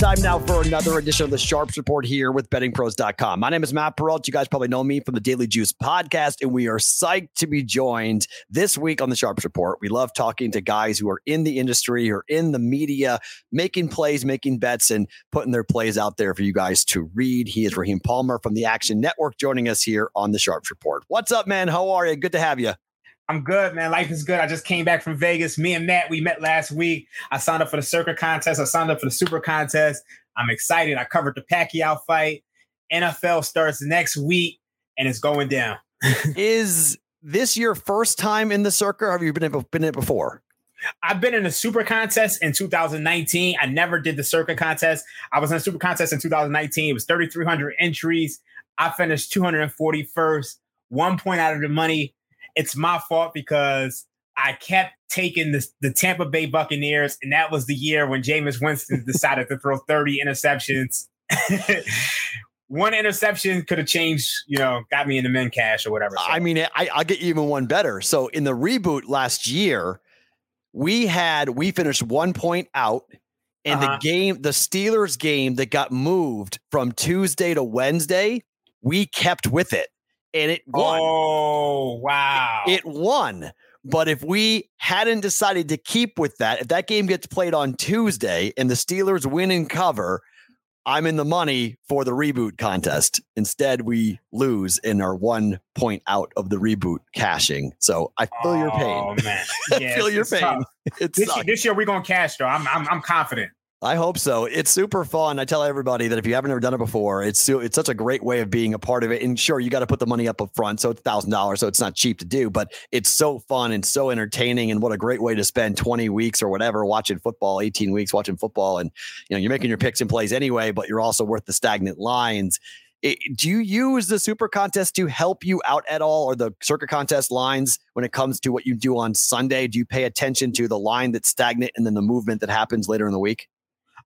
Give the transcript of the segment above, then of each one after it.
time now for another edition of the Sharps Report here with bettingpros.com. My name is Matt Perrault. You guys probably know me from the Daily Juice podcast, and we are psyched to be joined this week on the Sharps Report. We love talking to guys who are in the industry or in the media, making plays, making bets, and putting their plays out there for you guys to read. He is Raheem Palmer from the Action Network joining us here on the Sharps Report. What's up, man? How are you? Good to have you. I'm good, man. Life is good. I just came back from Vegas. Me and Matt, we met last week. I signed up for the circuit contest. I signed up for the Super contest. I'm excited. I covered the Pacquiao fight. NFL starts next week, and it's going down. is this your first time in the circuit? Have you been in, been in it before? I've been in a super contest in 2019. I never did the circuit contest. I was in a super contest in 2019. It was 3,300 entries. I finished 241st, one point out of the money it's my fault because I kept taking the, the Tampa Bay Buccaneers, and that was the year when Jameis Winston decided to throw 30 interceptions. one interception could have changed, you know, got me in the men cash or whatever. So. I mean, I, I'll get you even one better. So in the reboot last year, we had we finished one point out. And uh-huh. the game, the Steelers game that got moved from Tuesday to Wednesday, we kept with it and it won. Oh, wow. It, it, won. But if we hadn't decided to keep with that, if that game gets played on Tuesday and the Steelers win and cover, I'm in the money for the reboot contest. Instead, we lose and are one point out of the reboot cashing. So I feel oh, your pain. Oh man, yeah, I feel your pain. This, year, this year we're gonna cash though. I'm, I'm I'm confident. I hope so. It's super fun. I tell everybody that if you haven't ever done it before, it's it's such a great way of being a part of it. And sure, you got to put the money up up front, so it's thousand dollars, so it's not cheap to do. But it's so fun and so entertaining, and what a great way to spend twenty weeks or whatever watching football, eighteen weeks watching football, and you know you're making your picks and plays anyway, but you're also worth the stagnant lines. It, do you use the super contest to help you out at all, or the circuit contest lines when it comes to what you do on Sunday? Do you pay attention to the line that's stagnant and then the movement that happens later in the week?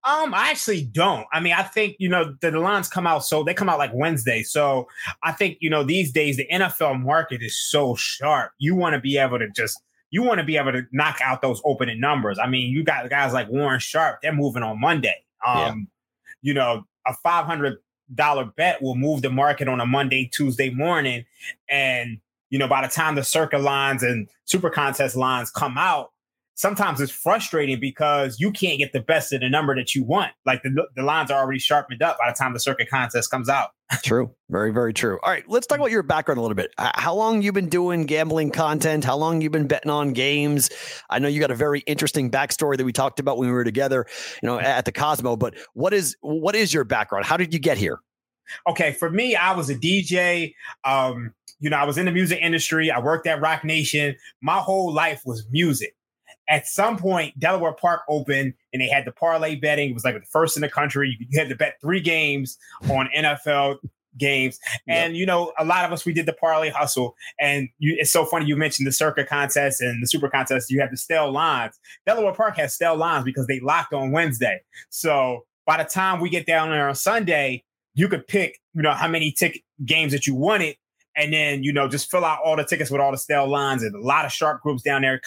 Um, I actually don't. I mean, I think you know the, the, lines come out so they come out like Wednesday. So I think you know these days the NFL market is so sharp. You want to be able to just you want to be able to knock out those opening numbers. I mean, you got guys like Warren Sharp. They're moving on Monday. Um, yeah. you know, a five hundred dollar bet will move the market on a Monday, Tuesday morning, and you know by the time the circuit lines and super contest lines come out sometimes it's frustrating because you can't get the best of the number that you want. Like the, the lines are already sharpened up by the time the circuit contest comes out. true. Very, very true. All right. Let's talk about your background a little bit. How long you been doing gambling content? How long you been betting on games? I know you got a very interesting backstory that we talked about when we were together, you know, at the Cosmo, but what is, what is your background? How did you get here? Okay. For me, I was a DJ. Um, you know, I was in the music industry. I worked at Roc Nation. My whole life was music at some point, Delaware Park opened and they had the parlay betting. It was like the first in the country. You had to bet three games on NFL games. And, yep. you know, a lot of us, we did the parlay hustle. And you, it's so funny you mentioned the circuit contest and the super contest. You have the stale lines. Delaware Park has stale lines because they locked on Wednesday. So by the time we get down there on Sunday, you could pick, you know, how many ticket games that you wanted and then you know just fill out all the tickets with all the stale lines and a lot of sharp groups down there.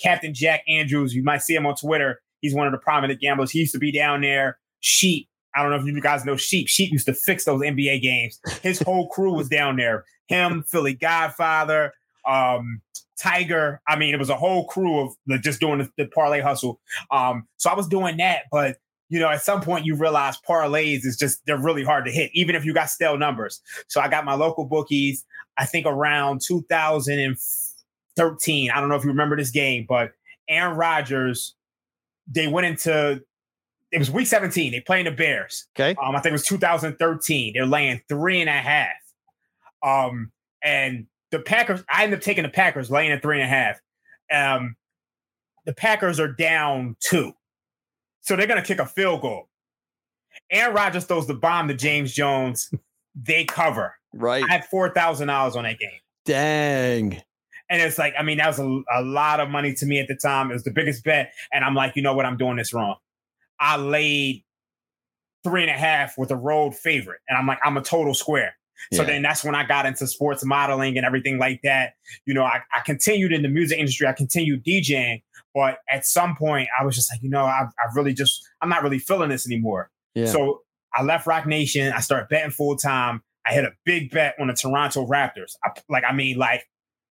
Captain Jack Andrews, you might see him on Twitter. He's one of the prominent gamblers. He used to be down there. Sheep. I don't know if you guys know Sheep. Sheep used to fix those NBA games. His whole crew was down there. Him, Philly Godfather, um, Tiger. I mean, it was a whole crew of just doing the, the parlay hustle. Um, so I was doing that, but you know, at some point you realize parlays is just they're really hard to hit, even if you got stale numbers. So I got my local bookies. I think around 2013. I don't know if you remember this game, but Aaron Rodgers, they went into it was week 17. They playing the Bears. Okay. Um, I think it was 2013. They're laying three and a half. Um, and the Packers, I ended up taking the Packers laying at three and a half. Um, the Packers are down two. So they're gonna kick a field goal. Aaron Rodgers throws the bomb to James Jones. They cover. Right. I had four thousand dollars on that game. Dang. And it's like, I mean, that was a, a lot of money to me at the time. It was the biggest bet. And I'm like, you know what? I'm doing this wrong. I laid three and a half with a road favorite. And I'm like, I'm a total square. So yeah. then that's when I got into sports modeling and everything like that. You know, I, I continued in the music industry. I continued DJing. But at some point, I was just like, you know, I, I really just, I'm not really feeling this anymore. Yeah. So I left Roc Nation. I started betting full time. I hit a big bet on the Toronto Raptors. I, like, I mean, like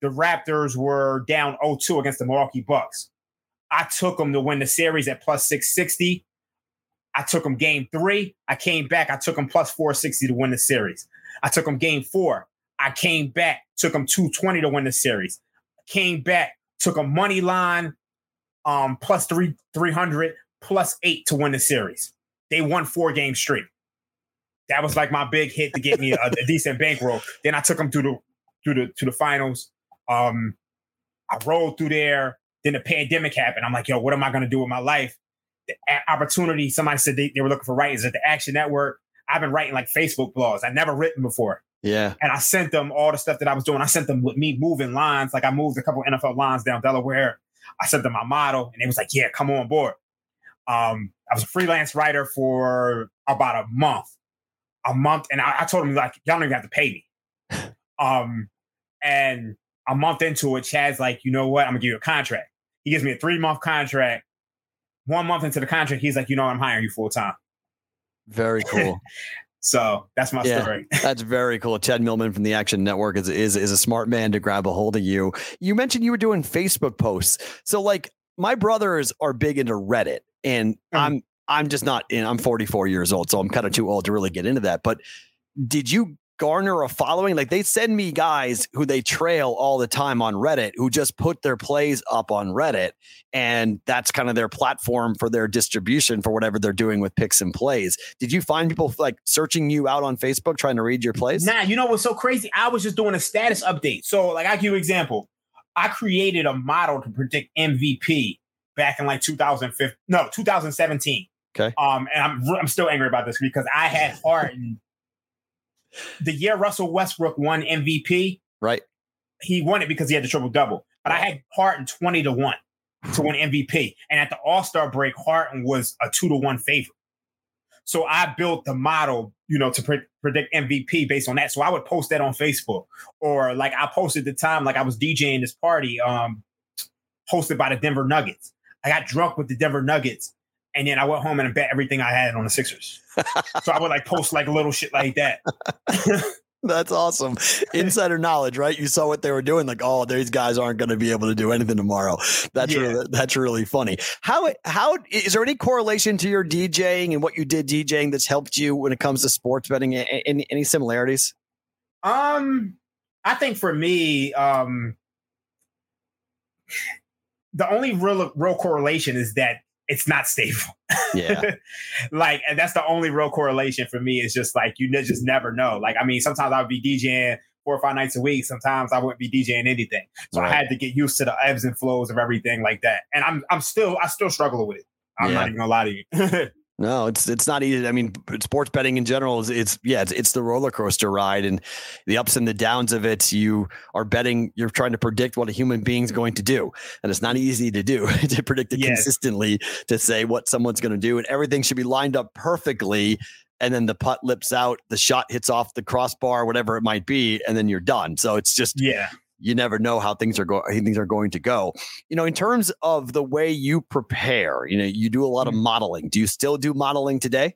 the Raptors were down 0-2 against the Milwaukee Bucks. I took them to win the series at plus 660. I took them game three. I came back. I took them plus 460 to win the series. I took them game four. I came back, took them 220 to win the series. Came back, took a money line, um, plus three 300, plus eight to win the series. They won four games straight. That was like my big hit to get me a, a decent bankroll. Then I took them through the through the to the finals. Um, I rolled through there. Then the pandemic happened. I'm like, yo, what am I going to do with my life? The opportunity. Somebody said they, they were looking for writers at the Action Network. I've been writing like Facebook blogs. I've never written before. Yeah. And I sent them all the stuff that I was doing. I sent them with me moving lines. Like I moved a couple NFL lines down Delaware. I sent them my model, and it was like, yeah, come on board. Um, I was a freelance writer for about a month. A month, and I, I told him like, y'all don't even have to pay me. um, and a month into it, Chad's like, you know what? I'm gonna give you a contract. He gives me a three month contract. One month into the contract, he's like, you know, what? I'm hiring you full time. Very cool. so that's my yeah, story. that's very cool. Chad Millman from the Action Network is, is is a smart man to grab a hold of you. You mentioned you were doing Facebook posts. So like my brothers are big into Reddit, and mm-hmm. I'm I'm just not in. I'm 44 years old, so I'm kind of too old to really get into that. But did you garner a following. Like they send me guys who they trail all the time on Reddit who just put their plays up on Reddit. And that's kind of their platform for their distribution for whatever they're doing with picks and plays. Did you find people like searching you out on Facebook trying to read your plays? Nah, you know what's so crazy? I was just doing a status update. So, like, I give you an example. I created a model to predict MVP back in like 2015, no, 2017. Okay. Um, and I'm I'm still angry about this because I had Harden the year Russell Westbrook won MVP, right? He won it because he had the triple double. But I had Harden 20 to 1 to win MVP. And at the All Star break, Harden was a two to one favorite. So I built the model, you know, to pre- predict MVP based on that. So I would post that on Facebook, or like I posted the time, like I was DJing this party, um, hosted by the Denver Nuggets. I got drunk with the Denver Nuggets, and then I went home and I bet everything I had on the Sixers. so I would like post like little shit like that. That's awesome. Insider knowledge, right? You saw what they were doing. Like, oh, these guys aren't going to be able to do anything tomorrow. That's yeah. really, that's really funny. How how is there any correlation to your DJing and what you did DJing that's helped you when it comes to sports betting? Any any similarities? Um, I think for me, um, the only real real correlation is that it's not stable. Yeah. like, and that's the only real correlation for me. Is just like you just never know. Like, I mean, sometimes I would be DJing four or five nights a week. Sometimes I wouldn't be DJing anything. So right. I had to get used to the ebbs and flows of everything like that. And I'm I'm still I still struggle with it. I'm yeah. not even gonna lie to you. No, it's it's not easy. I mean, sports betting in general is it's yeah, it's it's the roller coaster ride and the ups and the downs of it. You are betting, you're trying to predict what a human being's going to do, and it's not easy to do to predict it yes. consistently to say what someone's going to do, and everything should be lined up perfectly. And then the putt lips out, the shot hits off the crossbar, whatever it might be, and then you're done. So it's just yeah, you never know how things are going things are going to go. You know in terms of the way you prepare you know you do a lot of mm-hmm. modeling. Do you still do modeling today?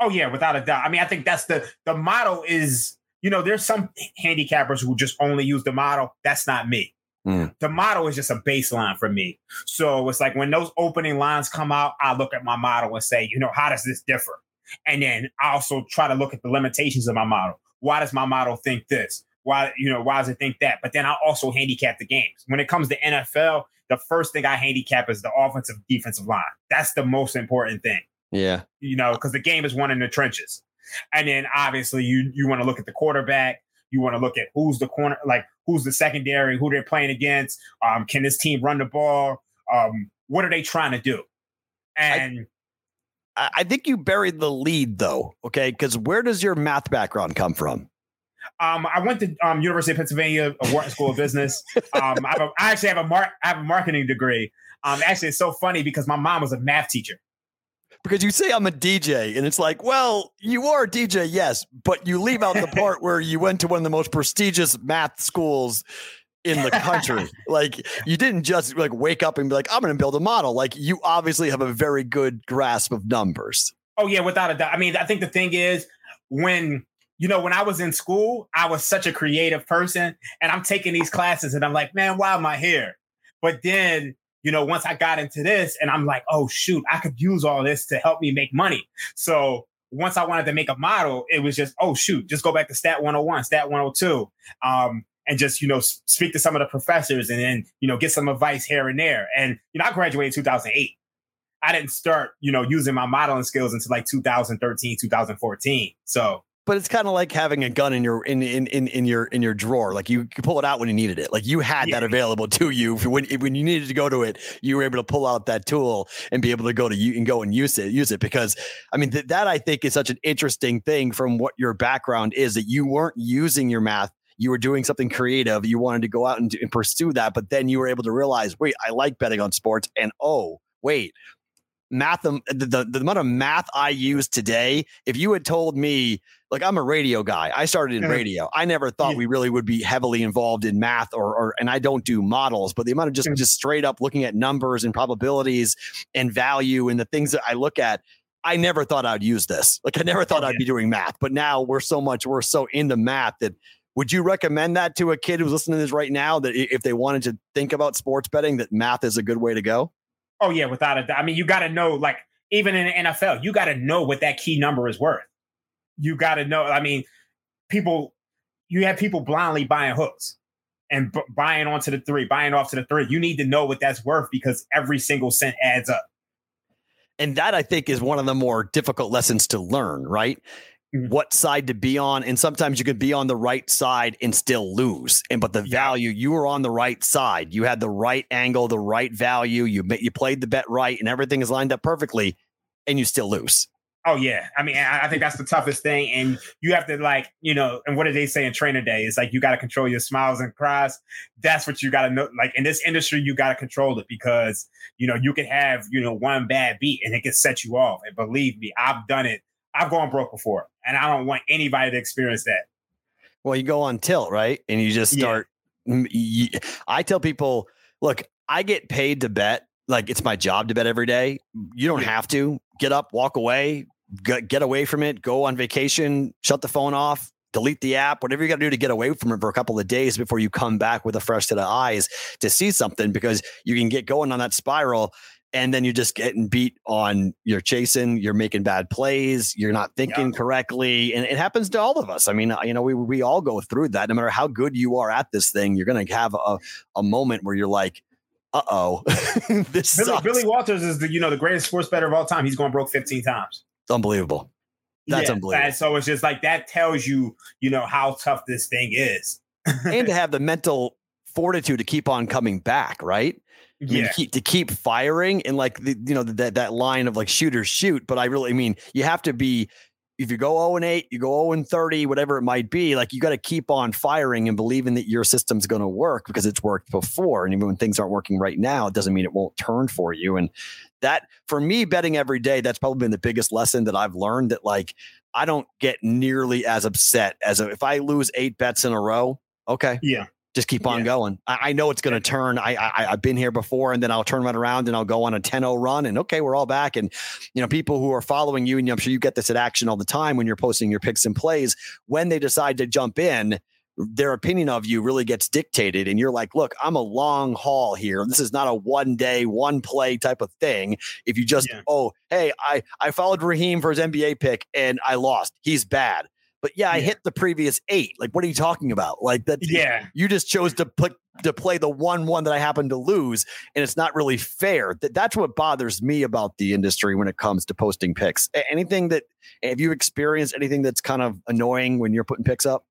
Oh yeah without a doubt. I mean i think that's the the model is you know there's some handicappers who just only use the model. That's not me. Mm. the model is just a baseline for me. So it's like when those opening lines come out i look at my model and say you know how does this differ? And then i also try to look at the limitations of my model. Why does my model think this why, you know, why does it think that? But then I also handicap the games. When it comes to NFL, the first thing I handicap is the offensive defensive line. That's the most important thing. Yeah. You know, because the game is won in the trenches. And then obviously you you want to look at the quarterback. You want to look at who's the corner, like who's the secondary, who they're playing against. Um, can this team run the ball? Um, what are they trying to do? And I, I think you buried the lead though, okay? Because where does your math background come from? Um, I went to um, University of Pennsylvania, Wharton School of Business. Um, I, a, I, actually have a mar- I have a marketing degree. Um, actually, it's so funny because my mom was a math teacher. Because you say I'm a DJ, and it's like, well, you are a DJ, yes, but you leave out the part where you went to one of the most prestigious math schools in the country. like you didn't just like wake up and be like, I'm going to build a model. Like you obviously have a very good grasp of numbers. Oh yeah, without a doubt. I mean, I think the thing is when you know, when I was in school, I was such a creative person, and I'm taking these classes, and I'm like, man, why am I here? But then, you know, once I got into this, and I'm like, oh shoot, I could use all this to help me make money. So once I wanted to make a model, it was just, oh shoot, just go back to Stat 101, Stat 102, um, and just you know speak to some of the professors, and then you know get some advice here and there. And you know, I graduated in 2008. I didn't start, you know, using my modeling skills until like 2013, 2014. So but it's kind of like having a gun in your in, in in in your in your drawer. Like you could pull it out when you needed it. Like you had yeah. that available to you when when you needed to go to it. You were able to pull out that tool and be able to go to you and go and use it. Use it because I mean th- that I think is such an interesting thing from what your background is that you weren't using your math you were doing something creative. You wanted to go out and, and, pursue that, but then you were able to realize, wait, I like betting on sports, and oh, wait, math the, the, the amount of math I use today, if you had told me, like I'm a radio guy, I started in uh-huh. radio. I never thought we really would be heavily involved in math or, or and I don't do models, but the amount of just just straight up looking at numbers and probabilities and value and the things that I look at, I never thought I'd use this. Like I never thought oh, I'd be doing math, but now we're so much we're so into math that would you recommend that to a kid who's listening to this right now that if they wanted to think about sports betting that math is a good way to go? Oh yeah, without a doubt. I mean, you got to know, like even in the NFL, you got to know what that key number is worth. You got to know. I mean, people, you have people blindly buying hooks and b- buying onto the three, buying off to the three. You need to know what that's worth because every single cent adds up. And that I think is one of the more difficult lessons to learn, right? What side to be on and sometimes you could be on the right side and still lose and but the yeah. value you were on the right side. You had the right angle the right value you you played the bet right and everything is lined up perfectly and you still lose. Oh yeah. I mean i think that's the toughest thing and you have to like you know and what did they say in trainer day? It's like you got to control your smiles and cries. That's what you got to know like in this industry you got to control it because you know you can have you know one bad beat and it can set you off. And believe me i've done it I've gone broke before, and I don't want anybody to experience that. Well, you go on tilt, right? And you just start. Yeah. I tell people, look, I get paid to bet. Like it's my job to bet every day. You don't have to get up, walk away, get, get away from it, go on vacation, shut the phone off, delete the app, whatever you got to do to get away from it for a couple of days before you come back with a fresh set of eyes to see something because you can get going on that spiral and then you're just getting beat on you're chasing you're making bad plays you're not thinking yeah. correctly and it happens to all of us. I mean you know we, we all go through that. No matter how good you are at this thing you're going to have a, a moment where you're like uh-oh this billy, billy, walters is the you know the greatest sports better of all time. He's going broke 15 times. It's unbelievable. That's yeah, unbelievable. and so it's just like that tells you you know how tough this thing is. And to have the mental fortitude to keep on coming back right I mean, yeah. to keep, to keep firing and like the, you know that that line of like shooters shoot. But I really I mean you have to be if you go 0 and 8, you go 0 and 30, whatever it might be, like you got to keep on firing and believing that your system's going to work because it's worked before. And even when things aren't working right now, it doesn't mean it won't turn for you. And that for me, betting every day, that's probably been the biggest lesson that I've learned that like I don't get nearly as upset as if I lose eight bets in a row. Okay. Yeah just keep on yeah. going. I, I, know it's going to turn. I, I have been here before, and then I'll turn right around and I'll go on a 10-0 run, and okay, we're all back. And you know, people who are following you, and I'm sure you get this at action all the time when you're posting your picks and plays. When they decide to jump in, their opinion of you really gets dictated, and you're like, look, I'm a long haul here. This is not a one day, one play type of thing. If you just, yeah. oh, hey, I I followed Raheem for his NBA pick and I lost. He's bad but yeah, I yeah. hit the previous eight. Like, what are you talking about? Like that? Yeah, you just chose to put to play the one one that I happened to lose, and it's not really fair. That that's what bothers me about the industry when it comes to posting picks. Anything that have you experienced anything that's kind of annoying when you're putting picks up?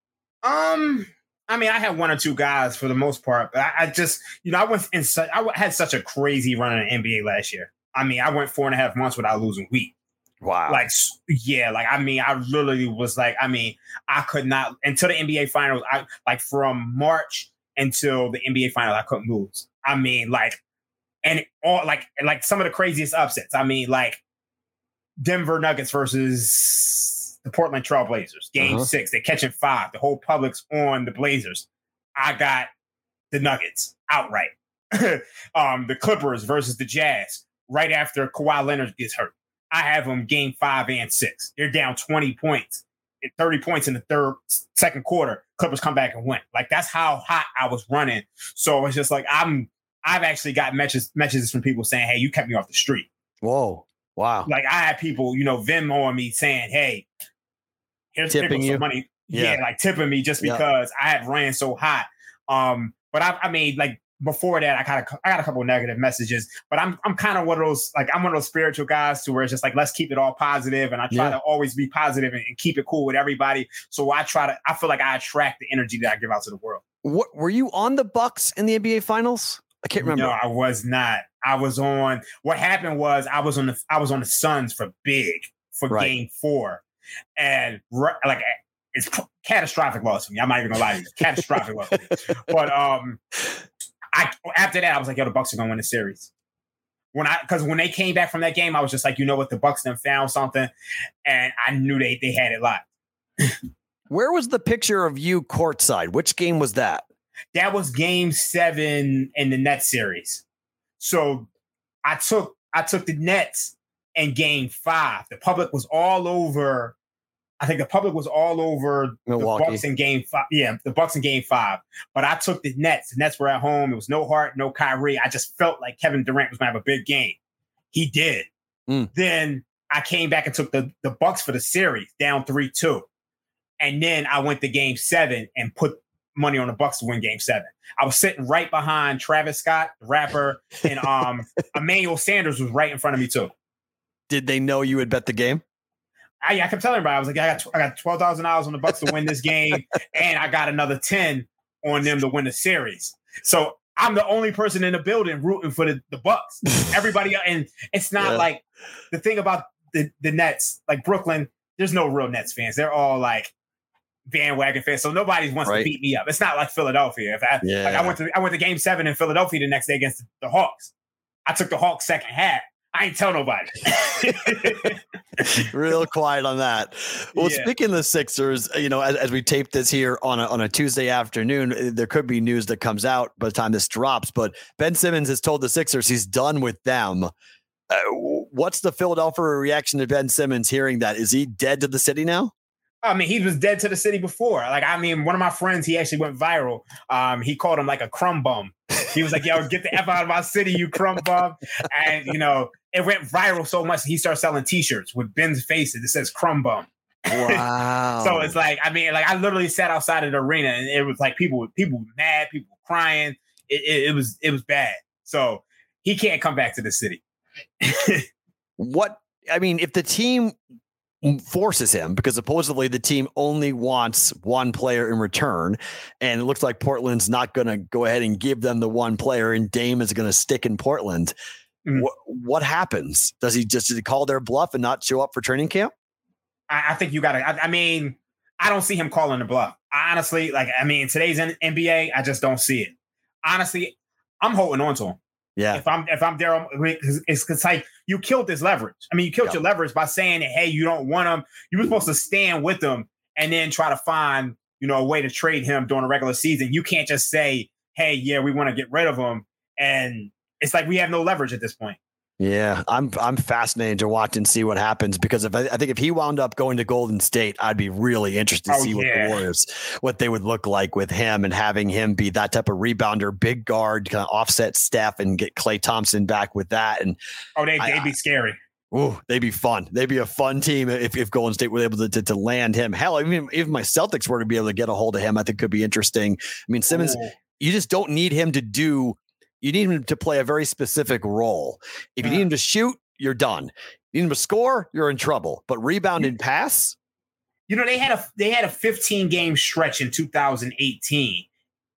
Um. I mean, I had one or two guys for the most part, but I, I just, you know, I went in such, I had such a crazy run in the NBA last year. I mean, I went four and a half months without losing wheat. Wow. Like, yeah, like, I mean, I literally was like, I mean, I could not, until the NBA finals, I like from March until the NBA finals, I couldn't lose. I mean, like, and all like, like some of the craziest upsets. I mean, like, Denver Nuggets versus the Portland Trailblazers, game uh-huh. six. They're catching five. The whole public's on the Blazers. I got the Nuggets outright. um, the Clippers versus the Jazz right after Kawhi Leonard gets hurt. I have them game five and six. They're down 20 points, and 30 points in the third, second quarter. Clippers come back and win. Like that's how hot I was running. So it's just like I'm. I've actually got messages messages from people saying, "Hey, you kept me off the street." Whoa! Wow! Like I had people, you know, Venmo on me saying, "Hey, here's tipping you money." Yeah. yeah. like tipping me just because yeah. I had ran so hot. Um, but I, I mean, like before that, I kind of I got a couple negative messages, but I'm I'm kind of one of those like I'm one of those spiritual guys to where it's just like let's keep it all positive, and I try yeah. to always be positive and, and, keep it cool with everybody. So I try to I feel like I attract the energy that I give out to the world. What were you on the Bucks in the NBA Finals? I can't remember. No, I was not. I was on. What happened was I was on the I was on the Suns for big for right. Game Four, and like it's catastrophic loss for me. I'm not even gonna lie to you, catastrophic loss. But um, I after that I was like, yo, the Bucks are gonna win the series. When I because when they came back from that game, I was just like, you know what, the Bucks then found something, and I knew they they had it locked. Where was the picture of you courtside? Which game was that? That was game seven in the Nets series. So I took I took the Nets in game five. The public was all over. I think the public was all over Milwaukee. the Bucks in game five. Yeah, the Bucks in game five. But I took the Nets. The Nets were at home. It was no heart, no Kyrie. I just felt like Kevin Durant was gonna have a big game. He did. Mm. Then I came back and took the, the Bucks for the series down 3-2. And then I went to game seven and put money on the Bucks to win Game Seven. I was sitting right behind Travis Scott, the rapper, and um, Emmanuel Sanders was right in front of me too. Did they know you had bet the game? I, I kept telling everybody I was like, I got I got twelve thousand dollars on the Bucks to win this game, and I got another ten on them to win the series. So I'm the only person in the building rooting for the, the Bucks. Everybody, and it's not yeah. like the thing about the, the Nets, like Brooklyn, there's no real Nets fans. They're all like, bandwagon fan, so nobody wants right. to beat me up. It's not like Philadelphia. If I yeah. like, I went to I went to Game Seven in Philadelphia the next day against the Hawks. I took the Hawks second half. I ain't tell nobody. Real quiet on that. Well, yeah. speaking of the Sixers, you know, as, as, we tape this here on a, on a Tuesday afternoon, eh, there could be news that comes out by the time this drops. But Ben Simmons has told the Sixers he's done with them. Uh, what's the Philadelphia reaction to Ben Simmons hearing that? Is he dead to the city now? I mean, he was dead to the city before. Like, I mean, one of my friends, he actually went viral. Um, he called him like a crumb bum. He was like, "Yo, get the f out of my city, you crumb bum!" And you know, it went viral so much he started selling T-shirts with Ben's face that says "crumb bum." Wow. so it's like, I mean, like I literally sat outside of the arena, and it was like people, people were mad, people crying. It, it, it was, it was bad. So he can't come back to the city. what I mean, if the team forces him because supposedly the team only wants one player in return. And it looks like Portland's not going to go ahead and give them the one player, and Dame is going to stick in Portland. Mm. What, what happens? Does he just he call their bluff and not show up for training camp? I, I think you got to. I, I, mean, I don't see him calling the bluff. honestly, like, I mean, today's NBA, I just don't see it. Honestly, I'm holding on to him. Yeah. If I'm if I'm there, it's, it's like you killed his leverage. I mean, you killed your leverage by saying, "Hey, you don't want him." You were supposed to stand with him and then try to find you know a way to trade him during a regular season. You can't just say, "Hey, yeah, we want to get rid of him," and it's like we have no leverage at this point. Yeah, I'm I'm fascinated to watch and see what happens because if I, I, think if he wound up going to Golden State, I'd be really interested to oh, see yeah. what the Warriors what they would look like with him and having him be that type of rebounder, big guard, kind of offset Steph and get Klay Thompson back with that. And oh, they they'd be scary. Ooh, they'd be fun. They'd be a fun team if, if Golden State were able to, to, to land him. Hell, even if my Celtics were to be able to get a hold of him, I think could be interesting. I mean, Simmons, Ooh. you just don't need him to do you need him to play a very specific role. If you need him to shoot, you're done. You need him to score, you're in trouble. But rebound and pass. You know, they had a they had a 15 game stretch in 2018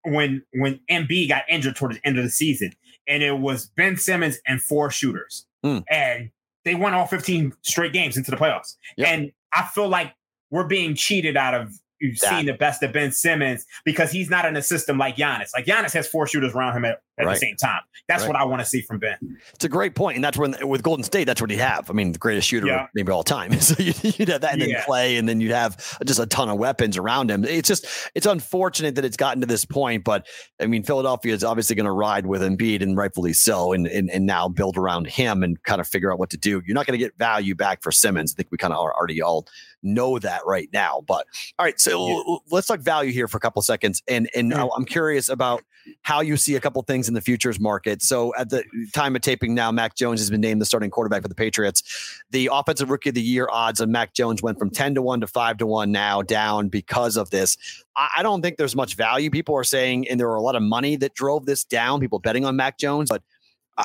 when when Embiid got injured toward the end of the season, and it was Ben Simmons and four shooters, mm. and they won all 15 straight games into the playoffs. Yep. And I feel like we're being cheated out of you've that. seen the best of Ben Simmons because he's not in a system like Giannis. Like Giannis has four shooters around him at, at right. the same time. That's right. what I want to see from Ben. It's a great point, and that's when with Golden State, that's what he'd have. I mean, the greatest shooter yeah. maybe all time. so you'd, have that, and then yeah. play, and then you'd have just a ton of weapons around him. It's just it's unfortunate that it's gotten to this point, but I mean, Philadelphia is obviously going to ride with Embiid, and rightfully so, and, and and now build around him and kind of figure out what to do. You're not going to get value back for Simmons. I think we kind of are already all know that right now. But all right, so yeah. let's talk value here for a couple seconds, and and mm-hmm. I'm curious about how you see a couple things in the futures market. So at the time of taping now, Mac Jones has been named the starting quarterback for the Patriots. The offensive rookie of the year odds on Mac Jones went from 10 to 1 to 5 to 1 now down because of this. I don't think there's much value. People are saying, and there were a lot of money that drove this down, people betting on Mac Jones, but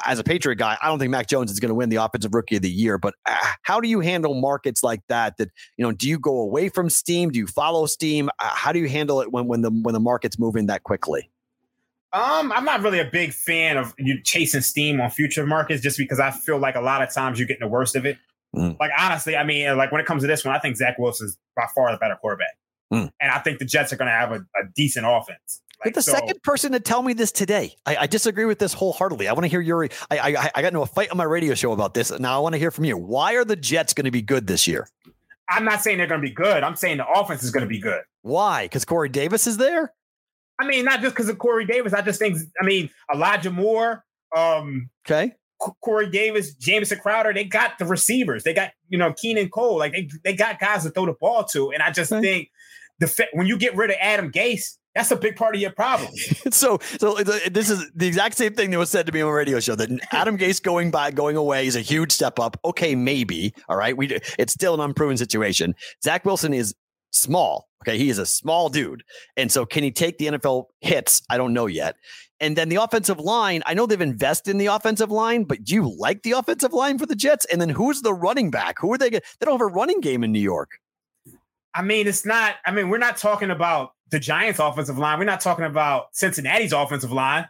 as a Patriot guy, I don't think Mac Jones is going to win the offensive rookie of the year. But uh, how do you handle markets like that? That you know, do you go away from Steam? Do you follow Steam? Uh, how do you handle it when when the when the market's moving that quickly? Um, I'm not really a big fan of you chasing Steam on future markets just because I feel like a lot of times you're getting the worst of it. Mm. Like honestly, I mean, like when it comes to this one, I think Zach Wilson is by far the better quarterback, mm. and I think the Jets are going to have a, a decent offense. You're the so, second person to tell me this today. I, I, disagree with this wholeheartedly. I want to hear your. I, I, I got into a fight on my radio show about this. Now I want to hear from you. Why are the Jets going to be good this year? I'm not saying they're going to be good. I'm saying the offense is going to be good. Why? Because Corey Davis is there. I mean, not just because of Corey Davis. I just think. I mean, Elijah Moore. Um, okay. Corey Davis, Jamison Crowder, they got the receivers. They got, you know, Keelan Cole. Like they, they got guys to throw the ball to. And I just okay. think the when you get rid of Adam Gase, that's a big part of your problem. so, so uh, this is the exact same thing that was said to me on a radio show that Adam Gase going by, going away is a huge step up. Okay, maybe. All right, we it's still an unproven situation. Zach Wilson is small. Okay, he is a small dude, and so can he take the NFL hits? I don't know yet. And then the offensive line, I know they've invested in the offensive line, but do you like the offensive line for the Jets? And then who's the running back? Who are they? They don't have a running game in New York. I mean, it's not. I mean, we're not talking about the Giants' offensive line. We're not talking about Cincinnati's offensive line.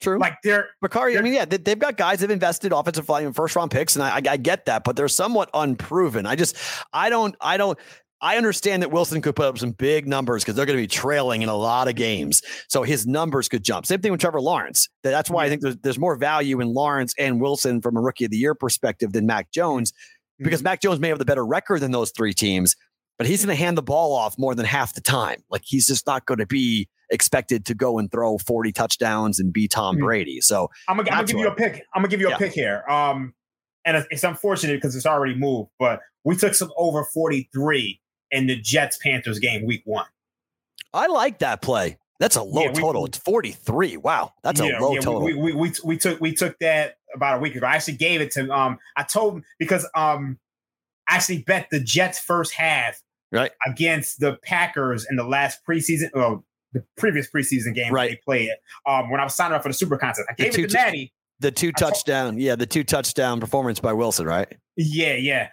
True. Like they're Bakari. I mean, yeah, they, have got guys that have invested offensive line in first round picks, and I, I, get that, but they're somewhat unproven. I just, I don't, I don't. I understand that Wilson could put up some big numbers because they're going to be trailing in a lot of games. So his numbers could jump. Same thing with Trevor Lawrence. That's why I think there's, there's more value in Lawrence and Wilson from a rookie of the year perspective than Mac Jones because mm-hmm. Mac Jones may have the better record than those three teams, but he's going to hand the ball off more than half the time. Like he's just not going to be expected to go and throw 40 touchdowns and be Tom mm-hmm. Brady. So I'm gonna, give you a pick. I'm gonna give you a yeah. pick here. Um, and it's, unfortunate because it's already moved, but we took some over 43 in the Jets Panthers game week one. I like that play. That's a low yeah, we, total. It's 43. Wow. That's yeah, a low yeah, total. We, we, we, we, took we took that about a week ago. I actually gave it to um I told because um I actually bet the Jets first half right against the Packers in the last preseason, well, the previous preseason game right. they played. Um, when I was signing up for the Super Contest, I gave it to Natty. The two touchdown, told, yeah, the two touchdown performance by Wilson, right? Yeah, yeah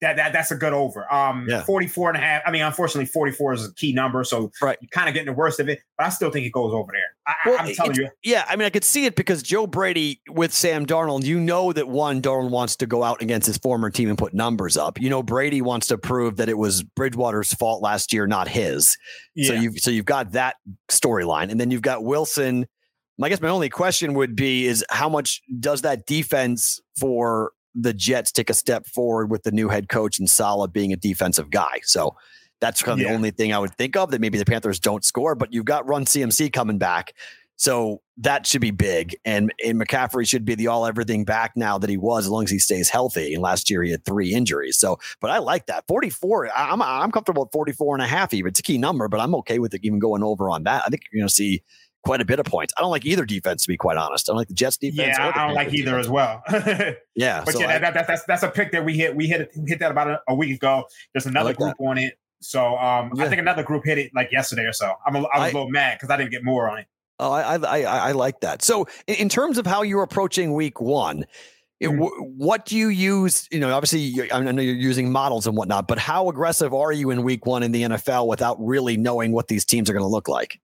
that, that that's a good over. Um, yeah. 44 and a half. I mean, unfortunately, 44 is a key number. So right. you're kind of getting the worst of it, but I still think it goes over there. I, well, I'm telling you. Yeah. I mean, I could see it because Joe Brady with Sam Darnold, you know that one, Darnold wants to go out against his former team and put numbers up. You know, Brady wants to prove that it was Bridgewater's fault last year, not his. Yeah. So you've, so you've got that storyline. And then you've got Wilson. I guess my only question would be is how much does that defense for the Jets take a step forward with the new head coach and Saleh being a defensive guy. So that's kind of yeah. the only thing I would think of that maybe the Panthers don't score, but you've got run CMC coming back. So that should be big. And, and McCaffrey should be the all everything back now that he was, as long as he stays healthy. And last year he had three injuries. So, but I like that 44. I'm, I'm comfortable at 44 and a half, even. It's a key number, but I'm okay with it even going over on that. I think you're going to see quite a bit of points. I don't like either defense, to be quite honest. I don't like the Jets defense. Yeah, I don't like either defense. as well. yeah, but so yeah, I, that, that, that's that's a pick that we hit. We hit hit that about a, a week ago. There's another like group that. on it. So um, yeah. I think another group hit it like yesterday or so. I'm a, I was I, a little mad because I didn't get more on it. Oh, I I I, like that. So in, in terms of how you're approaching week one. It, mm-hmm. what do you use? You know, obviously, I know you're using models and whatnot, but how aggressive are you in week one in the NFL without really knowing what these teams are going to look like?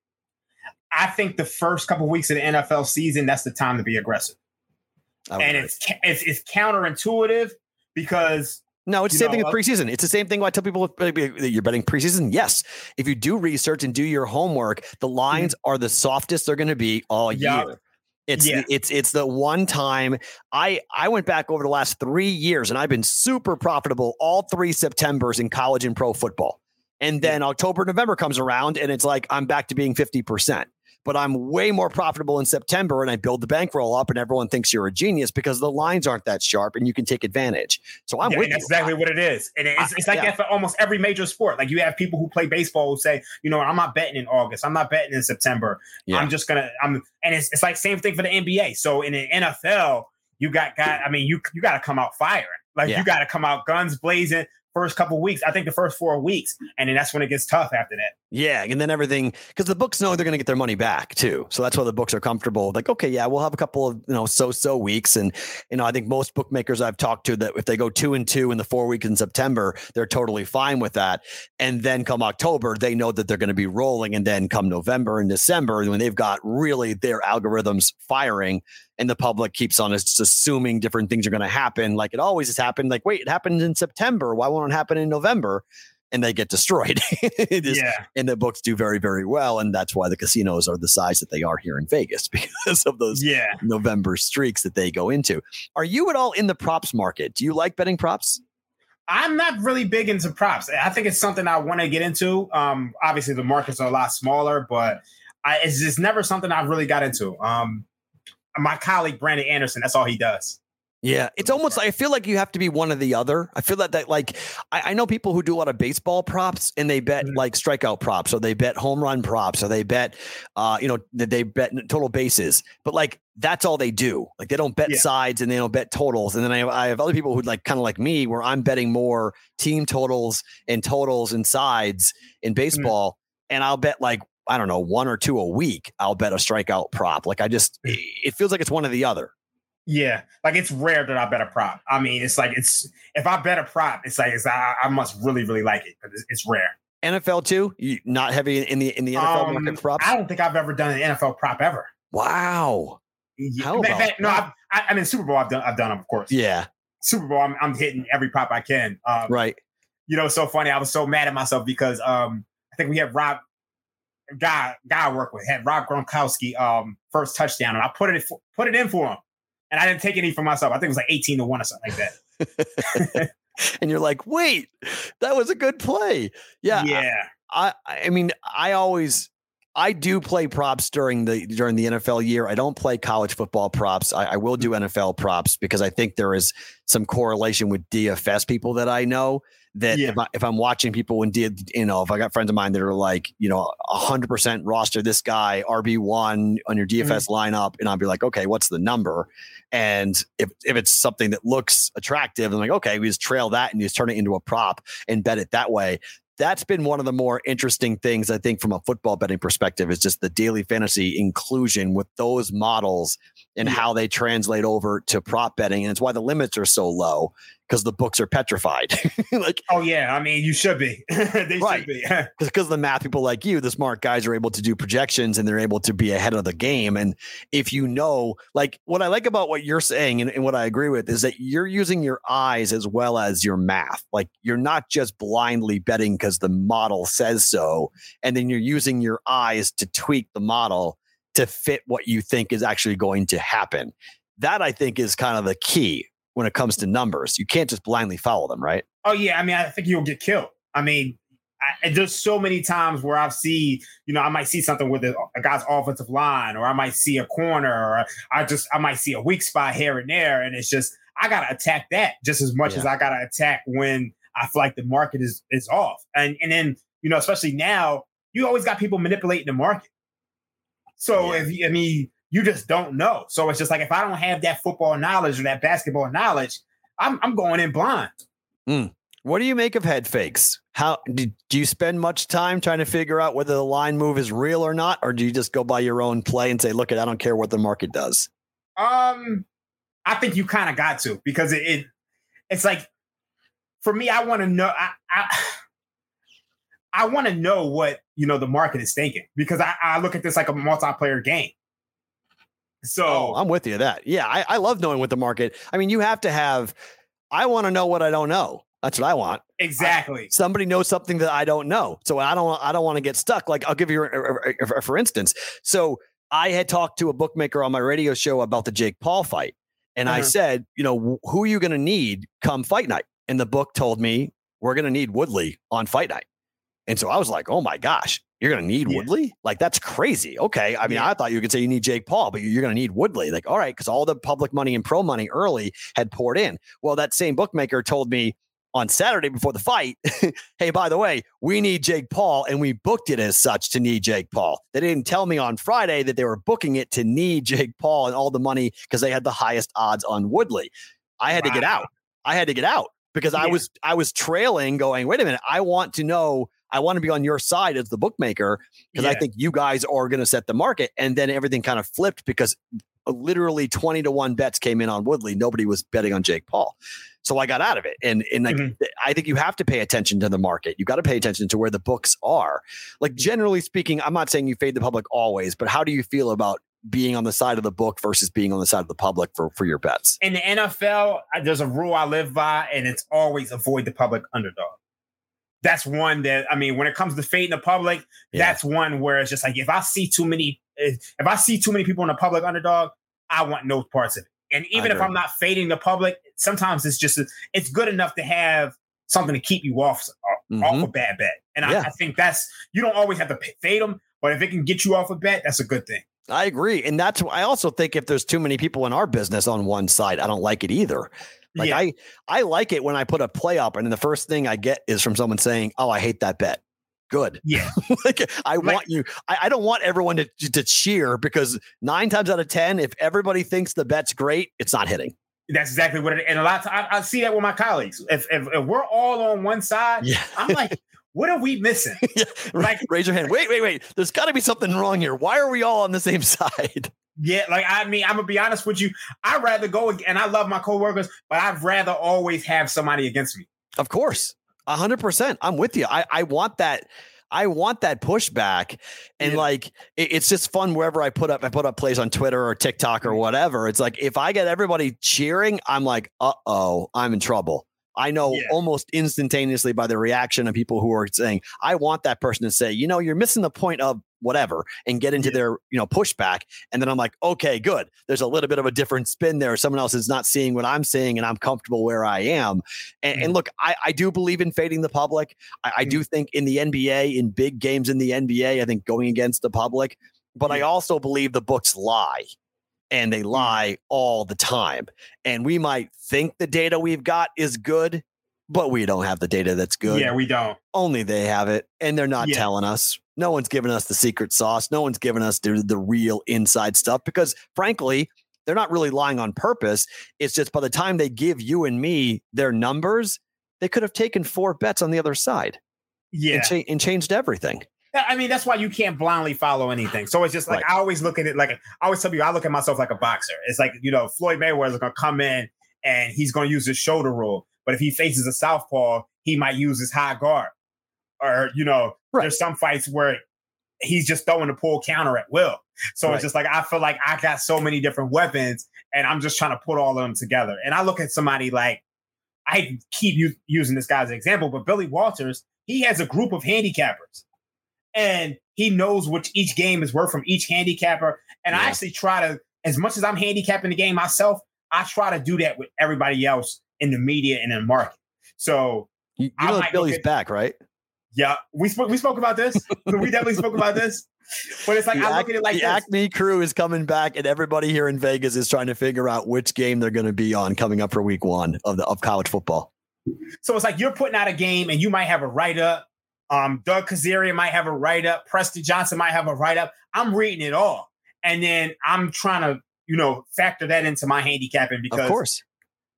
I think the first couple of weeks of the NFL season, that's the time to be aggressive. And it's, it's it's counterintuitive because No, it's the same know, thing with preseason. It's the same thing. I tell people that you're betting preseason. Yes, if you do research and do your homework, the lines mm-hmm. are the softest they're going to be all year. It's yeah. it's it's the one time I I went back over the last three years and I've been super profitable all three September's in college and pro football. And then. October, November comes around and it's like I'm back to being 50% but I'm way more profitable in September and I build the bankroll up and everyone thinks you're a genius because the lines aren't that sharp and you can take advantage. So I'm yeah, with that's exactly what it is. And it's, it's like yeah. that for almost every major sport. Like you have people who play baseball who say, you know, I'm not betting in August. I'm not betting in September. Yeah. I'm just gonna I'm and it's it's like same thing for the NBA. So in the NFL, you got got I mean, you you gotta come out firing. Like you got to come out guns blazing, first couple weeks. I think the first four weeks, and then that's when it gets tough after that. Yeah, and then everything because the books know they're going to get their money back too, so that's why the books are comfortable. Like, okay, yeah, we'll have a couple of you know so-so weeks, and you know I think most bookmakers I've talked to that if they go two and two in the four weeks in September, they're totally fine with that. And then come October, they know that they're going to be rolling, and then come November and December, when they've got really their algorithms firing, and the public keeps on just assuming different things are going to happen, like it always has happened. Like, wait, it happened in September. Why won't it happen in November? And they get destroyed. yeah. And the books do very, very well. And that's why the casinos are the size that they are here in Vegas because of those yeah. November streaks that they go into. Are you at all in the props market? Do you like betting props? I'm not really big into props. I think it's something I want to get into. Um, obviously, the markets are a lot smaller, but I, it's just never something I've really got into. Um, my colleague Brandon Anderson. That's all he does. Yeah, it's almost I feel like you have to be one or the other. I feel that that like I, I know people who do a lot of baseball props and they bet mm-hmm. like strikeout props or they bet home run props or they bet uh you know they bet total bases, but like that's all they do. Like they don't bet yeah. sides and they don't bet totals. And then I have, I have other people who like kind of like me where I'm betting more team totals and totals and sides in mm-hmm. baseball. Mm-hmm. And I'll bet like I don't know, one or two a week, I'll bet a strikeout prop. Like I just, mm. it feels like it's one or the other. Yeah, like it's rare that I bet a prop. I mean, it's like it's if I bet a prop, it's like it's, I, I must really really like it because it's, rare. NFL too, you not heavy in the in the NFL um, market props. I don't think I've ever done an NFL prop ever. Wow. Yeah, How about no, I've, I, I mean Super Bowl. I've done. I've done them, of course. Yeah. Super Bowl. I'm, I'm hitting every prop I can. Um, right. You know, so funny. I was so mad at myself because um, I think we had Rob guy guy I work with had Rob Gronkowski um first touchdown, and I put it put it in for him, and I didn't take any for myself. I think it was like eighteen to one or something like that. and you're like, wait, that was a good play. Yeah, yeah. I I mean, I always I do play props during the during the NFL year. I don't play college football props. I, I, will do NFL props because I think there is some correlation with DFS people that I know that yeah. if, I, if I'm watching people and did you know if I got friends of mine that are like you know hundred percent roster this guy RB one on your DFS mm-hmm. lineup and I'll be like okay what's the number and if if it's something that looks attractive I'm like okay we just trail that and just turn it into a prop and bet it that way that's been one of the more interesting things I think from a football betting perspective is just the daily fantasy inclusion with those models and how they translate over to prop betting and it's why the limits are so low because the books are petrified. like, oh yeah, I mean, you should be. they right. should be because the math people like you, the smart guys, are able to do projections and they're able to be ahead of the game. And if you know, like, what I like about what you're saying and, and what I agree with is that you're using your eyes as well as your math. Like, you're not just blindly betting because the model says so, and then you're using your eyes to tweak the model to fit what you think is actually going to happen. That I think is kind of the key when it comes to numbers. You can't just blindly follow them, right? Oh yeah, I mean, I think you'll get killed. I mean, I, there's so many times where I've see, you know, I might see something with a, a, guy's offensive line, or I might see a corner, or I just I might see a weak spot here and there, and it's just I gotta attack that just as much yeah. as I gotta attack when I feel like the market is is off, and and then you know, especially now, you always got people manipulating the market. So yeah. if I mean, you just don't know. So it's just like if I don't have that football knowledge or that basketball knowledge, I'm, I'm going in blind. Mm. What do you make of head fakes? How do, do you spend much time trying to figure out whether the line move is real or not, or do you just go by your own play and say, "Look, at I don't care what the market does"? Um, I think you kind of got to because it, it, it's like for me, I want to know. I I, I want to know what you know the market is thinking because I, I look at this like a multiplayer game. So oh, I'm with you that. Yeah, I, I love knowing what the market. I mean, you have to have. I want to know what I don't know. That's what I want. Exactly. I, somebody knows something that I don't know. So I don't I don't want to get stuck. Like I'll give you a, a, a, for instance. So I had talked to a bookmaker on my radio show about the Jake Paul fight. And uh-huh. I said, you know, who are you going to need come fight night? And the book told me we're going to need Woodley on fight night. And so I was like, oh my gosh, you're going to need yeah. Woodley? Like, that's crazy. Okay. I mean, yeah. I thought you could say you need Jake Paul, but you're going to need Woodley. Like, all right, because all the public money and pro money early had poured in. Well, that same bookmaker told me on Saturday before the fight, hey, by the way, we need Jake Paul, and we booked it as such to need Jake Paul. They didn't tell me on Friday that they were booking it to need Jake Paul and all the money because they had the highest odds on Woodley. I had wow. to get out. I had to get out because yeah. I was I was trailing, going, wait a minute, I want to know I want to be on your side as the bookmaker because yeah. I think you guys are going to set the market. And then everything kind of flipped because uh, literally 20 to 1 bets came in on Woodley. Nobody was betting on Jake Paul. So I got out of it. And and like mm-hmm. I think you have to pay attention to the market. You got to pay attention to where the books are. Like generally speaking, I'm not saying you fade the public always, but how do you feel about being on the side of the book versus being on the side of the public for for your bets? In the NFL, there's a rule I live by, and it's always avoid the public underdog that's one that I mean, when it comes to fading the public, yeah. that's one where it's just like if I see too many, if I see too many people in the public underdog, I want no parts of it. And even if I'm not fading the public, sometimes it's just it's good enough to have something to keep you off mm-hmm. off a bad bet. And yeah. I, I, think that's you don't always have to fade them, but if it can get you off a bet, that's a good thing. I agree, and that's why I also think if there's too many people in our business on one side, I don't like it either. Like yeah. I I like it when I put a play up and the first thing I get is from someone saying, "Oh, I hate that bet." Good. Yeah. like I like, want you. I, I, don't want everyone to to cheer because nine times out of ten, if everybody thinks the bet's great, it's not hitting. That's exactly what it. And a lot of times, I, I see that with my colleagues. If, if, if we're all on one side, yeah. I'm like. What are we missing? yeah. Like, raise your hand. Wait, wait, wait. There's got to be something wrong here. Why are we all on the same side? Yeah, like I mean, I'm gonna be honest with you. I'd rather go and I love my coworkers, but I'd rather always have somebody against me. Of course, a hundred percent. I'm with you. I I want that. I want that pushback, and yeah. like it, it's just fun wherever I put up. I put up plays on Twitter or TikTok or mm-hmm. whatever. It's like if I get everybody cheering, I'm like, uh oh, I'm in trouble. I know yeah. almost instantaneously by the reaction of people who are saying, I want that person to say, you know, you're missing the point of whatever and get into yeah. their, you know, pushback. And then I'm like, okay, good. There's a little bit of a different spin there. Someone else is not seeing what I'm seeing and I'm comfortable where I am. And, mm-hmm. and look, I, I, do believe in fading the public. I, I, do mm-hmm. think in the NBA, in big games in the NBA, I think going against the public, but I also believe the books lie and they lie all the time. And we might think the data we've got is good, but we don't have the data that's good. Yeah, we don't. Only they have it, and they're not yeah. telling us. No one's giving us the secret sauce. No one's giving us the, the real inside stuff because, frankly, they're not really lying on purpose. It's just by the time they give you and me their numbers, they could have taken four bets on the other side. Yeah. And, cha- and changed everything. I mean, that's why you can't blindly follow anything. So it's just like right. I always look at it like I always tell you, I look at myself like a boxer. It's like you know, Floyd Mayweather's gonna come in and he's gonna use his shoulder roll, but if he faces a southpaw, he might use his high guard. Or you know, right. there's some fights where he's just throwing the pull counter at will. So right. it's just like I feel like I got so many different weapons, and I'm just trying to put all of them together. And I look at somebody like I keep u- using this guy as an example, but Billy Walters, he has a group of handicappers and he knows which each game is worth from each handicapper. And yeah. I actually try to, as much as I'm handicapping the game myself, I try to do that with everybody else in the media and in the market. So you, you know Billy's at, back, right? Yeah, we spoke. We spoke about this. we definitely spoke about this. But it's like the I look at it like the this. Acme crew is coming back, and everybody here in Vegas is trying to figure out which game they're going to be on coming up for Week One of the of college football. So it's like you're putting out a game, and you might have a write up um, Doug Kezirian might have a write up. Preston Johnson might have a write up. I'm reading it all, and then I'm trying to, you know, factor that into my handicapping because, of course,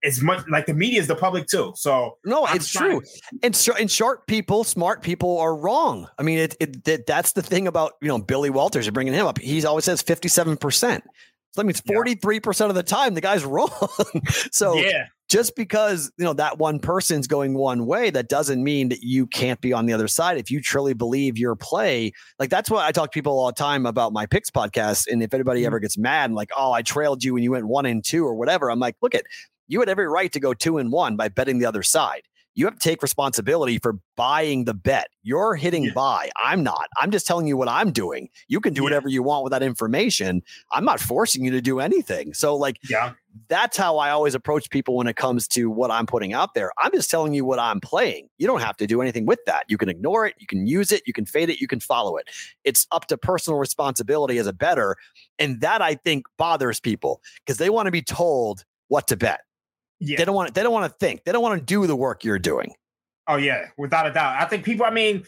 it's much like the media is the public too. So no, I'm it's true. And and sharp people, smart people are wrong. I mean, it, it, it that's the thing about you know Billy Walters. You're bringing him up. He always says 57 percent. So that means 43 percent of the time the guy's wrong. so yeah just because you know that one person's going one way that doesn't mean that you can't be on the other side. If you truly believe your play like that's what i talk to people all the time about my picks podcast. And if anybody mm-hmm. ever gets mad and like oh i trailed you when you went one and two or whatever i'm like look at you had every right to go two and one by betting the other side you have to take responsibility for buying the bet. You're hitting yeah. buy. I'm not. I'm just telling you what I'm doing. You can do yeah. whatever you want with that information. I'm not forcing you to do anything. So, like, yeah, that's how I always approach people when it comes to what I'm putting out there. I'm just telling you what I'm playing. You don't have to do anything with that. You can ignore it, you can use it, you can fade it, you can follow it. It's up to personal responsibility as a better. And that I think bothers people because they want to be told what to bet. Yeah. They don't want they don't want to think. They don't want to do the work you're doing. Oh yeah, without a doubt. I think people I mean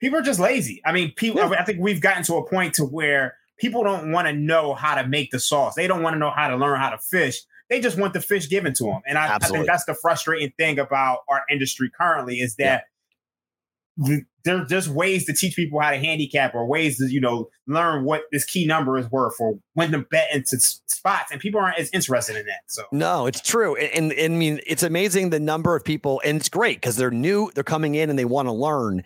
people are just lazy. I mean people yeah. I think we've gotten to a point to where people don't want to know how to make the sauce. They don't want to know how to learn how to fish. They just want the fish given to them. And I, I think that's the frustrating thing about our industry currently is that yeah. There's just ways to teach people how to handicap or ways to, you know, learn what this key number is worth or when to bet into spots. And people aren't as interested in that. So no, it's true. And, and, and I mean, it's amazing the number of people, and it's great because they're new, they're coming in and they want to learn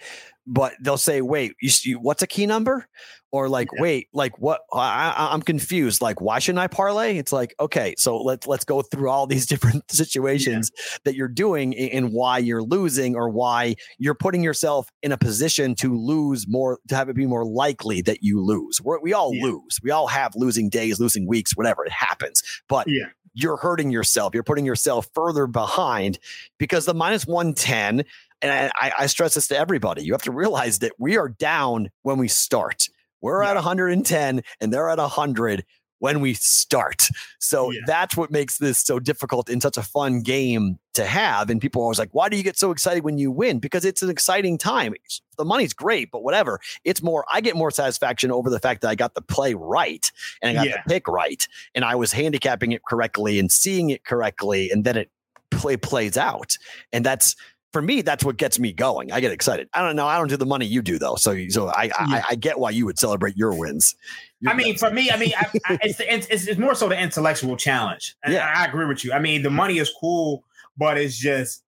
but they'll say, "Wait, you, you, what's a key number?" Or like, yeah. "Wait, like what? I, am confused. Like, why shouldn't I parlay?" It's like, okay, so let's let's go through all these different situations yeah. that you're doing and why you're losing, or why you're putting yourself in a position to lose more, to have it be more likely that you lose. We're, we all yeah. lose. We all have losing days, losing weeks, whatever it happens. But yeah you're hurting yourself. You're putting yourself further behind because the minus 110 and I, I, stress this to everybody. You have to realize that we are down when we start. We're yeah. at 110 and they're at 100 when we start. So yeah. that's what makes this so difficult and such a fun game to have. And people are always like, why do you get so excited when you win? Because it's an exciting time. The money's great, but whatever. It's more, I get more satisfaction over the fact that I got the play right and I got yeah. the pick right. And I was handicapping it correctly and seeing it correctly. And then it play plays out. And that's for me, that's what gets me going. I get excited. I don't know. I don't do the money you do though, so so I yeah. I, I, get why you would celebrate your wins. You're I mean, for me, I mean, I, I, it's, the, it's, it's more so the intellectual challenge. And yeah, I agree with you. I mean, the money is cool, but it's just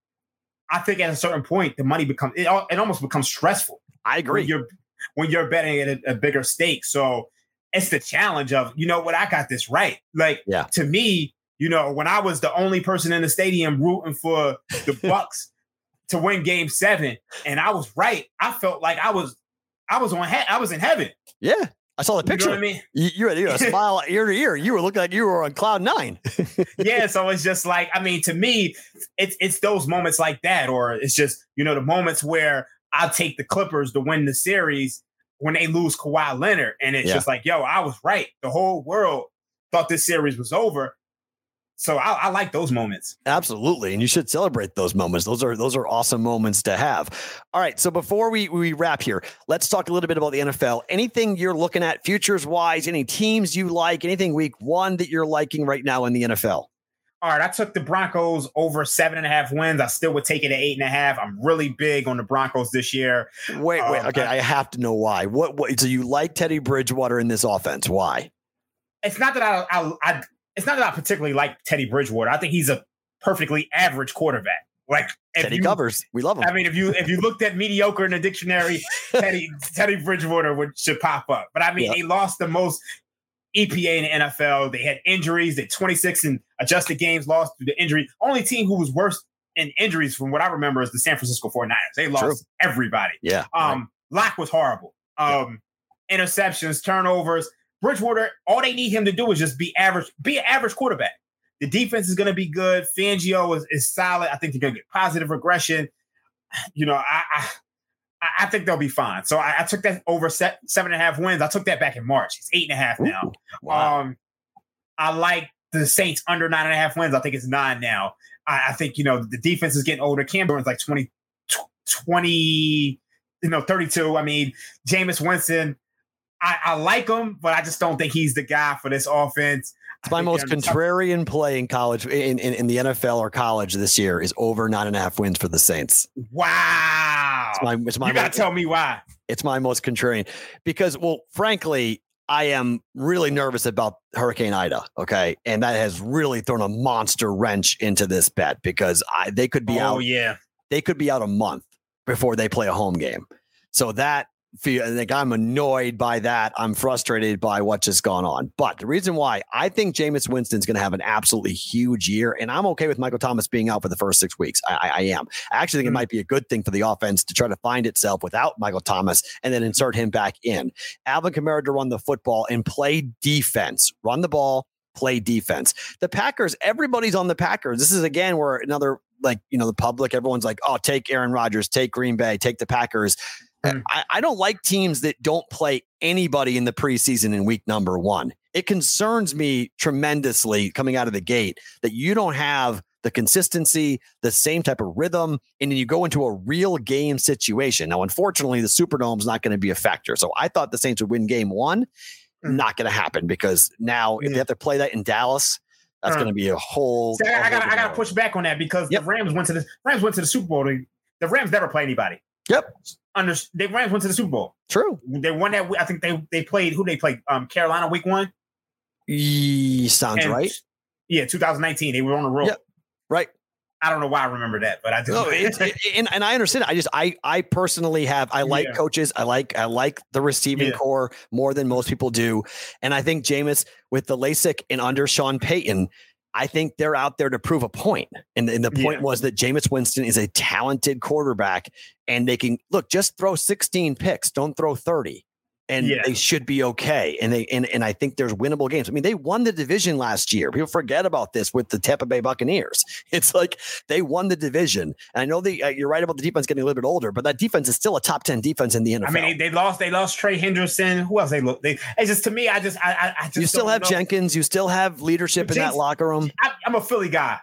I think at a certain point the money becomes it, it almost becomes stressful. I agree. When you're when you're betting at a, a bigger stake, so it's the challenge of you know what I got this right. Like yeah. to me, you know, when I was the only person in the stadium rooting for the Bucks to win game seven. And I was right. I felt like I was I was on he- I was in heaven. Yeah. I saw the picture. You know I mean? You, you, had, you had a smile ear to ear. You were looking like you were on cloud nine. yeah, so it's just like I mean, to me, it's it's those moments like that, or it's just you know the moments where I'll take the Clippers to win the series when they lose Kawhi Leonard, and it's yeah. just like, yo, I was right. The whole world thought this series was over, so I, I, like those moments. Absolutely, and you should celebrate those moments. Those are those are awesome moments to have. All right, so before we we wrap here, let's talk a little bit about the NFL. Anything you're looking at futures wise? Any teams you like? Anything week one that you're liking right now in the NFL? All right, I took the Broncos over seven and a half wins. I still would take it at eight and a half. I'm really big on the Broncos this year. Wait, wait, um, okay. I, I have to know why. What, what? So you like Teddy Bridgewater in this offense? Why? It's not that I, I, I it's not that I particularly like Teddy Bridgewater. I think he's a perfectly average quarterback. Like Teddy you, covers, we love him. I mean, if you if you looked at mediocre in the dictionary, Teddy Teddy Bridgewater would should pop up. But I mean, they lost the most EPA in the NFL. They had injuries. They 26 and adjusted games lost due the injury. Only team who was worse in injuries, from what I remember, is the San Francisco 49ers. They lost True. everybody. Yeah. Um, right. Lock was horrible. Um, yeah. interceptions, turnovers. Bridgewater, all they need him to do is just be average, be an average quarterback. The defense is going to be good. Fangio is, is solid. I think they're going to get positive regression. You know, I, I I think they'll be fine. So I, I, took that over set, seven and a half wins. I took that back in March. It's eight and a half now. Ooh, wow. Um, I like the Saints under nine and a half wins. I think it's nine now. I, I think, you know, the defense is getting older. Cam Jordan's like 20, 20, you know, 32. I mean, Jameis Winston, I, I, like him, but I just don't think he's the guy for this offense. It's my most contrarian play in college, in, in, in, the NFL or college this year is over nine and a half wins for the Saints. Wow. It's my, it's my you got to tell me why. It's my most contrarian because, well, frankly, I am really nervous about Hurricane Ida. Okay. And that has really thrown a monster wrench into this bet because I, they could be out oh, out. yeah. They could be out a month before they play a home game. So that feel like I'm annoyed by that. I'm frustrated by what just gone on. But the reason why I think Jameis Winston's going to have an absolutely huge year, and I'm okay with Michael Thomas being out for the first six weeks. I, I, I am. I actually think mm-hmm. it might be a good thing for the offense to try to find itself without Michael Thomas and then insert him back in. Alvin Kamara to run the football and play defense, run the ball, play defense. The Packers, everybody's on the Packers. This is again where another like you know the public, everyone's like, oh, take Aaron Rodgers, take Green Bay, take the Packers. Mm. I, I don't like teams that don't play anybody in the preseason in week number one. It concerns me tremendously coming out of the gate that you don't have the consistency, the same type of rhythm, and then you go into a real game situation. Now, unfortunately, the Superdome is not going to be a factor. So I thought the Saints would win game one. Mm. Not going to happen because now if they have to play that in Dallas, that's uh, going to be a whole. I, got I got to push back on that because yep. the Rams went to the Rams went to the Super Bowl. The Rams never play anybody. Yep under they Rams went to the Super Bowl. True. They won that. I think they they played who they played. Um, Carolina week one. E, sounds and, right. Yeah, 2019. They were on the road. Yep. Right. I don't know why I remember that, but I do. No, it, and, and I understand. I just I I personally have I like yeah. coaches. I like I like the receiving yeah. core more than most people do, and I think Jameis with the LASIK and under Sean Payton I think they're out there to prove a point. And, and the point yeah. was that Jameis Winston is a talented quarterback and they can look, just throw 16 picks, don't throw 30 and yeah. they should be okay. And they and, and I think there's winnable games. I mean, they won the division last year. People forget about this with the Tampa Bay Buccaneers. It's like they won the division. And I know that uh, you're right about the defense getting a little bit older, but that defense is still a top ten defense in the NFL. I mean, they, they lost. They lost Trey Hendrickson. Who else they look? They it's just to me. I just I I, I just you still have know. Jenkins. You still have leadership in that locker room. I, I'm a Philly guy.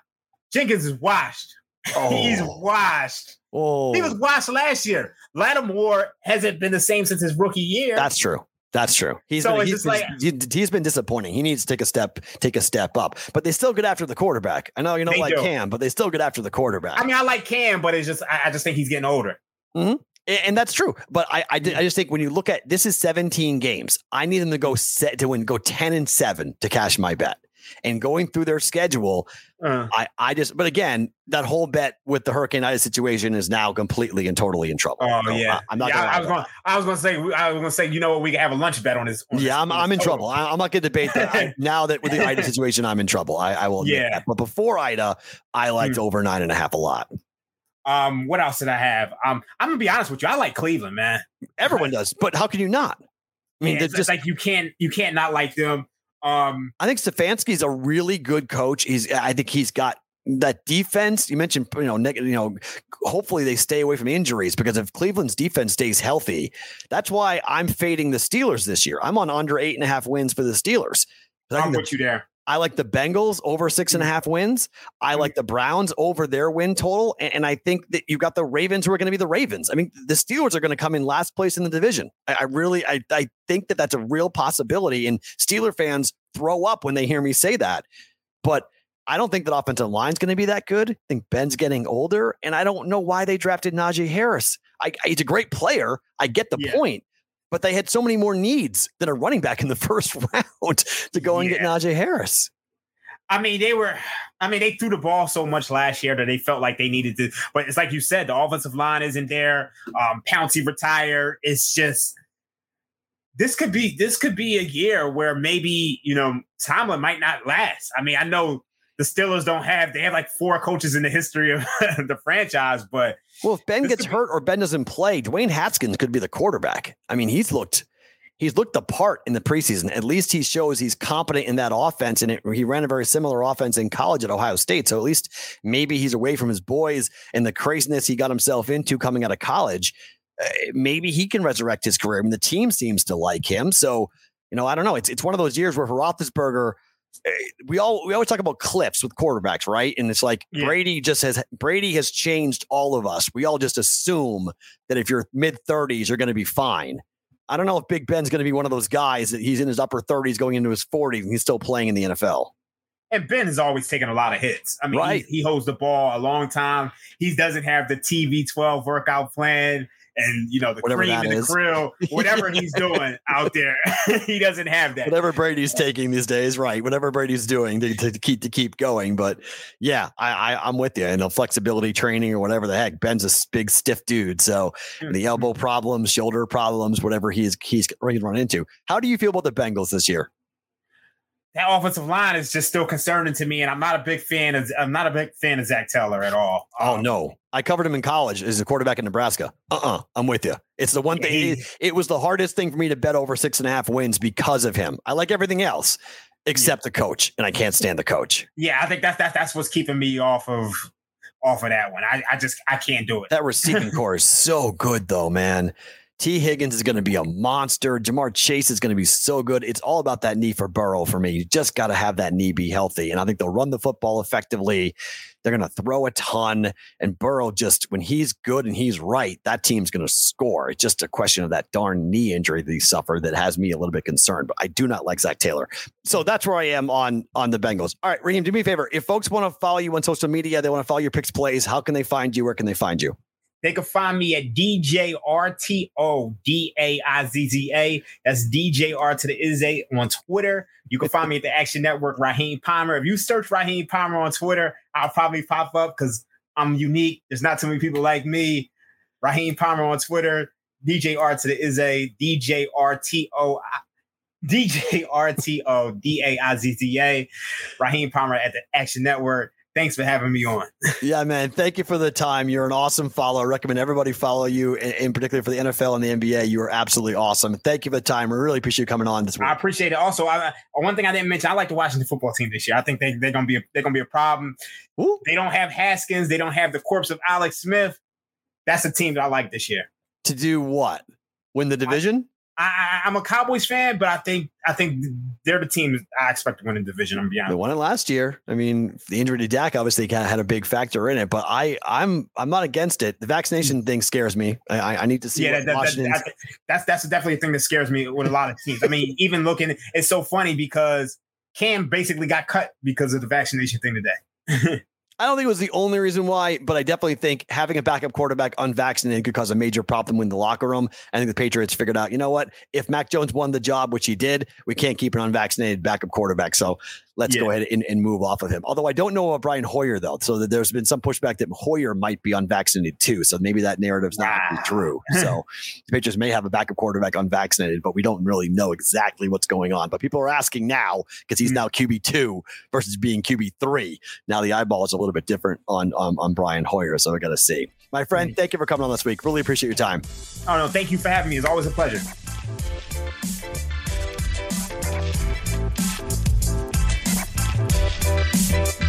Jenkins is washed. Oh. He's washed. Oh. He was washed last year. Lattimore hasn't been the same since his rookie year. That's true. That's true. He's so been, he's, like, he's been disappointing. He needs to take a step, take a step up. But they still get after the quarterback. I know you don't like do. Cam, but they still get after the quarterback. I mean, I like Cam, but it's just I, I just think he's getting older. Mm-hmm. And that's true. But I, I, I, just think when you look at this is 17 games, I need them to go set to win, go 10 and seven to cash my bet and going through their schedule, uh, I, I just, but again, that whole bet with the Hurricane Ida situation is now completely and totally in trouble. Oh so yeah, I, am not. Yeah, I, was going. I was going to say. I was going to say. You know what? We can have a lunch bet on this. On yeah, this, I'm, I'm in trouble. I, am not going to debate that. I, now that with the Ida situation, I'm in trouble. I, I will. Yeah. That. But before Ida, I liked hmm. over nine and a half a lot. Um, what else did I have? Um, I'm gonna be honest with you. I like Cleveland, man. Everyone does, but how can you not? I mean, yeah, just like you can't you can't not like them. Um, I think Stefanski's a really good coach. He's I think he's got that defense. You mentioned you know you know hopefully they stay away from injuries because if cleveland's defense stays healthy that's why i'm fading the steelers this year. I'm on under eight and a half wins for the steelers. I'm with you there I like the Bengals over six and a mm-hmm. half wins. I mm-hmm. like the Browns over their win total. And, and I think that you've got the Ravens who are going to be the Ravens. I mean, the Steelers are going to come in last place in the division. I, I really, I, I think that that's a real possibility. And Steeler fans throw up when they hear me say that. But I don't think that offensive line is going to be that good. I think Ben's getting older. And I don't know why they drafted Najee Harris. I, he's a great player. I get the yeah. point but they had so many more needs than a running back in the first round to go and get Najee Harris. I mean, they were. I mean, they threw the ball so much last year that they felt like they needed to. But it's like you said, the offensive line isn't there. Um, Pouncey retired. It's just this could be this could be a year where maybe you know Tomlin might not last. I mean, I know the Steelers don't have they have like four coaches in the history of the franchise, but well, if Ben gets hurt or Ben doesn't play, Dwayne Haskins could be the quarterback. I mean, he's looked he's looked the part in the preseason. At least he shows he's competent in that offense, and it, he ran a very similar offense in college at Ohio State. So at least maybe he's away from his boys and the craziness he got himself into coming out of college. Uh, maybe he can resurrect his career. I mean, the team seems to like him. So you know, I don't know. It's it's one of those years where for Roethlisberger – Eh, we all we always talk about cliffs with quarterbacks, right? And it's like yeah. Brady just has Brady has changed all of us. We all just assume that if you're mid 30s, you're going to be fine. I don't know if Big Ben's going to be one of those guys that he's in his upper 30s going into his 40s and he's still playing in the NFL. And Ben has always taken a lot of hits. I mean, right. he, he holds the ball a long time. He doesn't have the TB12 workout plan. And you know the Whatever cream and the is. krill, whatever he's doing out there, he doesn't have that. whatever Brady's taking these days, right? Whatever Brady's doing to, to keep to keep going. But yeah, I, I I'm with you. And the flexibility training or whatever the heck. Ben's a big stiff dude, so hmm. the elbow problems, shoulder problems, whatever he's he's going to run into. How do you feel about the Bengals this year? That offensive line is just still concerning to me, and I'm not a big fan of I'm not a big fan of Zac Taylor at all. Oh Um, no, I covered him in college as a quarterback in Nebraska. Uh uh-uh, uh, i am with you. It's the one thing. he- It, it was the hardest thing for me to bet over six and a half wins because of him. I like everything else except the coach, and I can't stand the coach. Yeah, I think that's that's that's what's keeping me off of off of that one. I, I just I can't do it. That receiving core is so good, though, man. Tee Higgins is going to be a monster. Ja'Marr Chase is going to be so good. It's all about that knee for Burrow for me. You just got to have that knee be healthy. And I think they'll run the football effectively. They're going to throw a ton. And Burrow, just when he's good and he's right, that team's going to score. It's just a question of that darn knee injury that he suffered that has me a little bit concerned. But I do not like Zac Taylor. So that's where I am on on the Bengals. All right, Raheem, do me a favor. If folks want to follow you on social media, they want to follow your picks plays, how can they find you? Where can they find you? They can find me at DJRTO D A I Z Z A. That's DJR to the is on Twitter. You can find me at the Action Network, Raheem Palmer. If you search Raheem Palmer on Twitter, I'll probably pop up because I'm unique. There's not too many people like me. Raheem Palmer on Twitter, DJR to the is a DJRTO. DJRTO D A I Z Z A. Raheem Palmer at the Action Network. Thanks for having me on. Yeah, man. Thank you for the time. You're an awesome follow. I recommend everybody follow you, in, in particular for the NFL and the NBA. You are absolutely awesome. Thank you for the time. We really appreciate you coming on this week. I appreciate it. Also, I, I- one thing I didn't mention, I like the Washington football team this year. I think they, they're gonna be a, they're gonna be a problem. Ooh. They don't have Haskins. They don't have the corpse of Alex Smith. That's a team that I like this year. To do what? Win the division? I, I'm a Cowboys fan, but I think I think they're the team I expect to win the division. I'm gonna be They won it last year. I mean, the injury to Dak obviously kind of had a big factor in it, but I, I'm, I'm not against it. The vaccination thing scares me. I, I- need to see Yeah, that, that, that, that's that's definitely a thing that scares me with a lot of teams. I mean, even looking, it's so funny because Cam basically got cut because of the vaccination thing today. I don't think it was the only reason why, but I definitely think having a backup quarterback unvaccinated could cause a major problem in the locker room. I think the Patriots figured out, you know what? If Mac Jones won the job, which he did, we can't keep an unvaccinated backup quarterback. So let's go ahead and, and move off of him. Although I don't know about Brian Hoyer, though. So that there's been some pushback that Hoyer might be unvaccinated too. So maybe that narrative's not true. So the Patriots may have a backup quarterback unvaccinated, but we don't really know exactly what's going on. But people are asking now because he's Hmm. now QB2 versus being QB3. Now the eyeball is a little bit different on on, on Brian Hoyer, so we got to see. My friend, thank you for coming on this week. Really appreciate your time. Oh no, thank you for having me. It's always a pleasure. you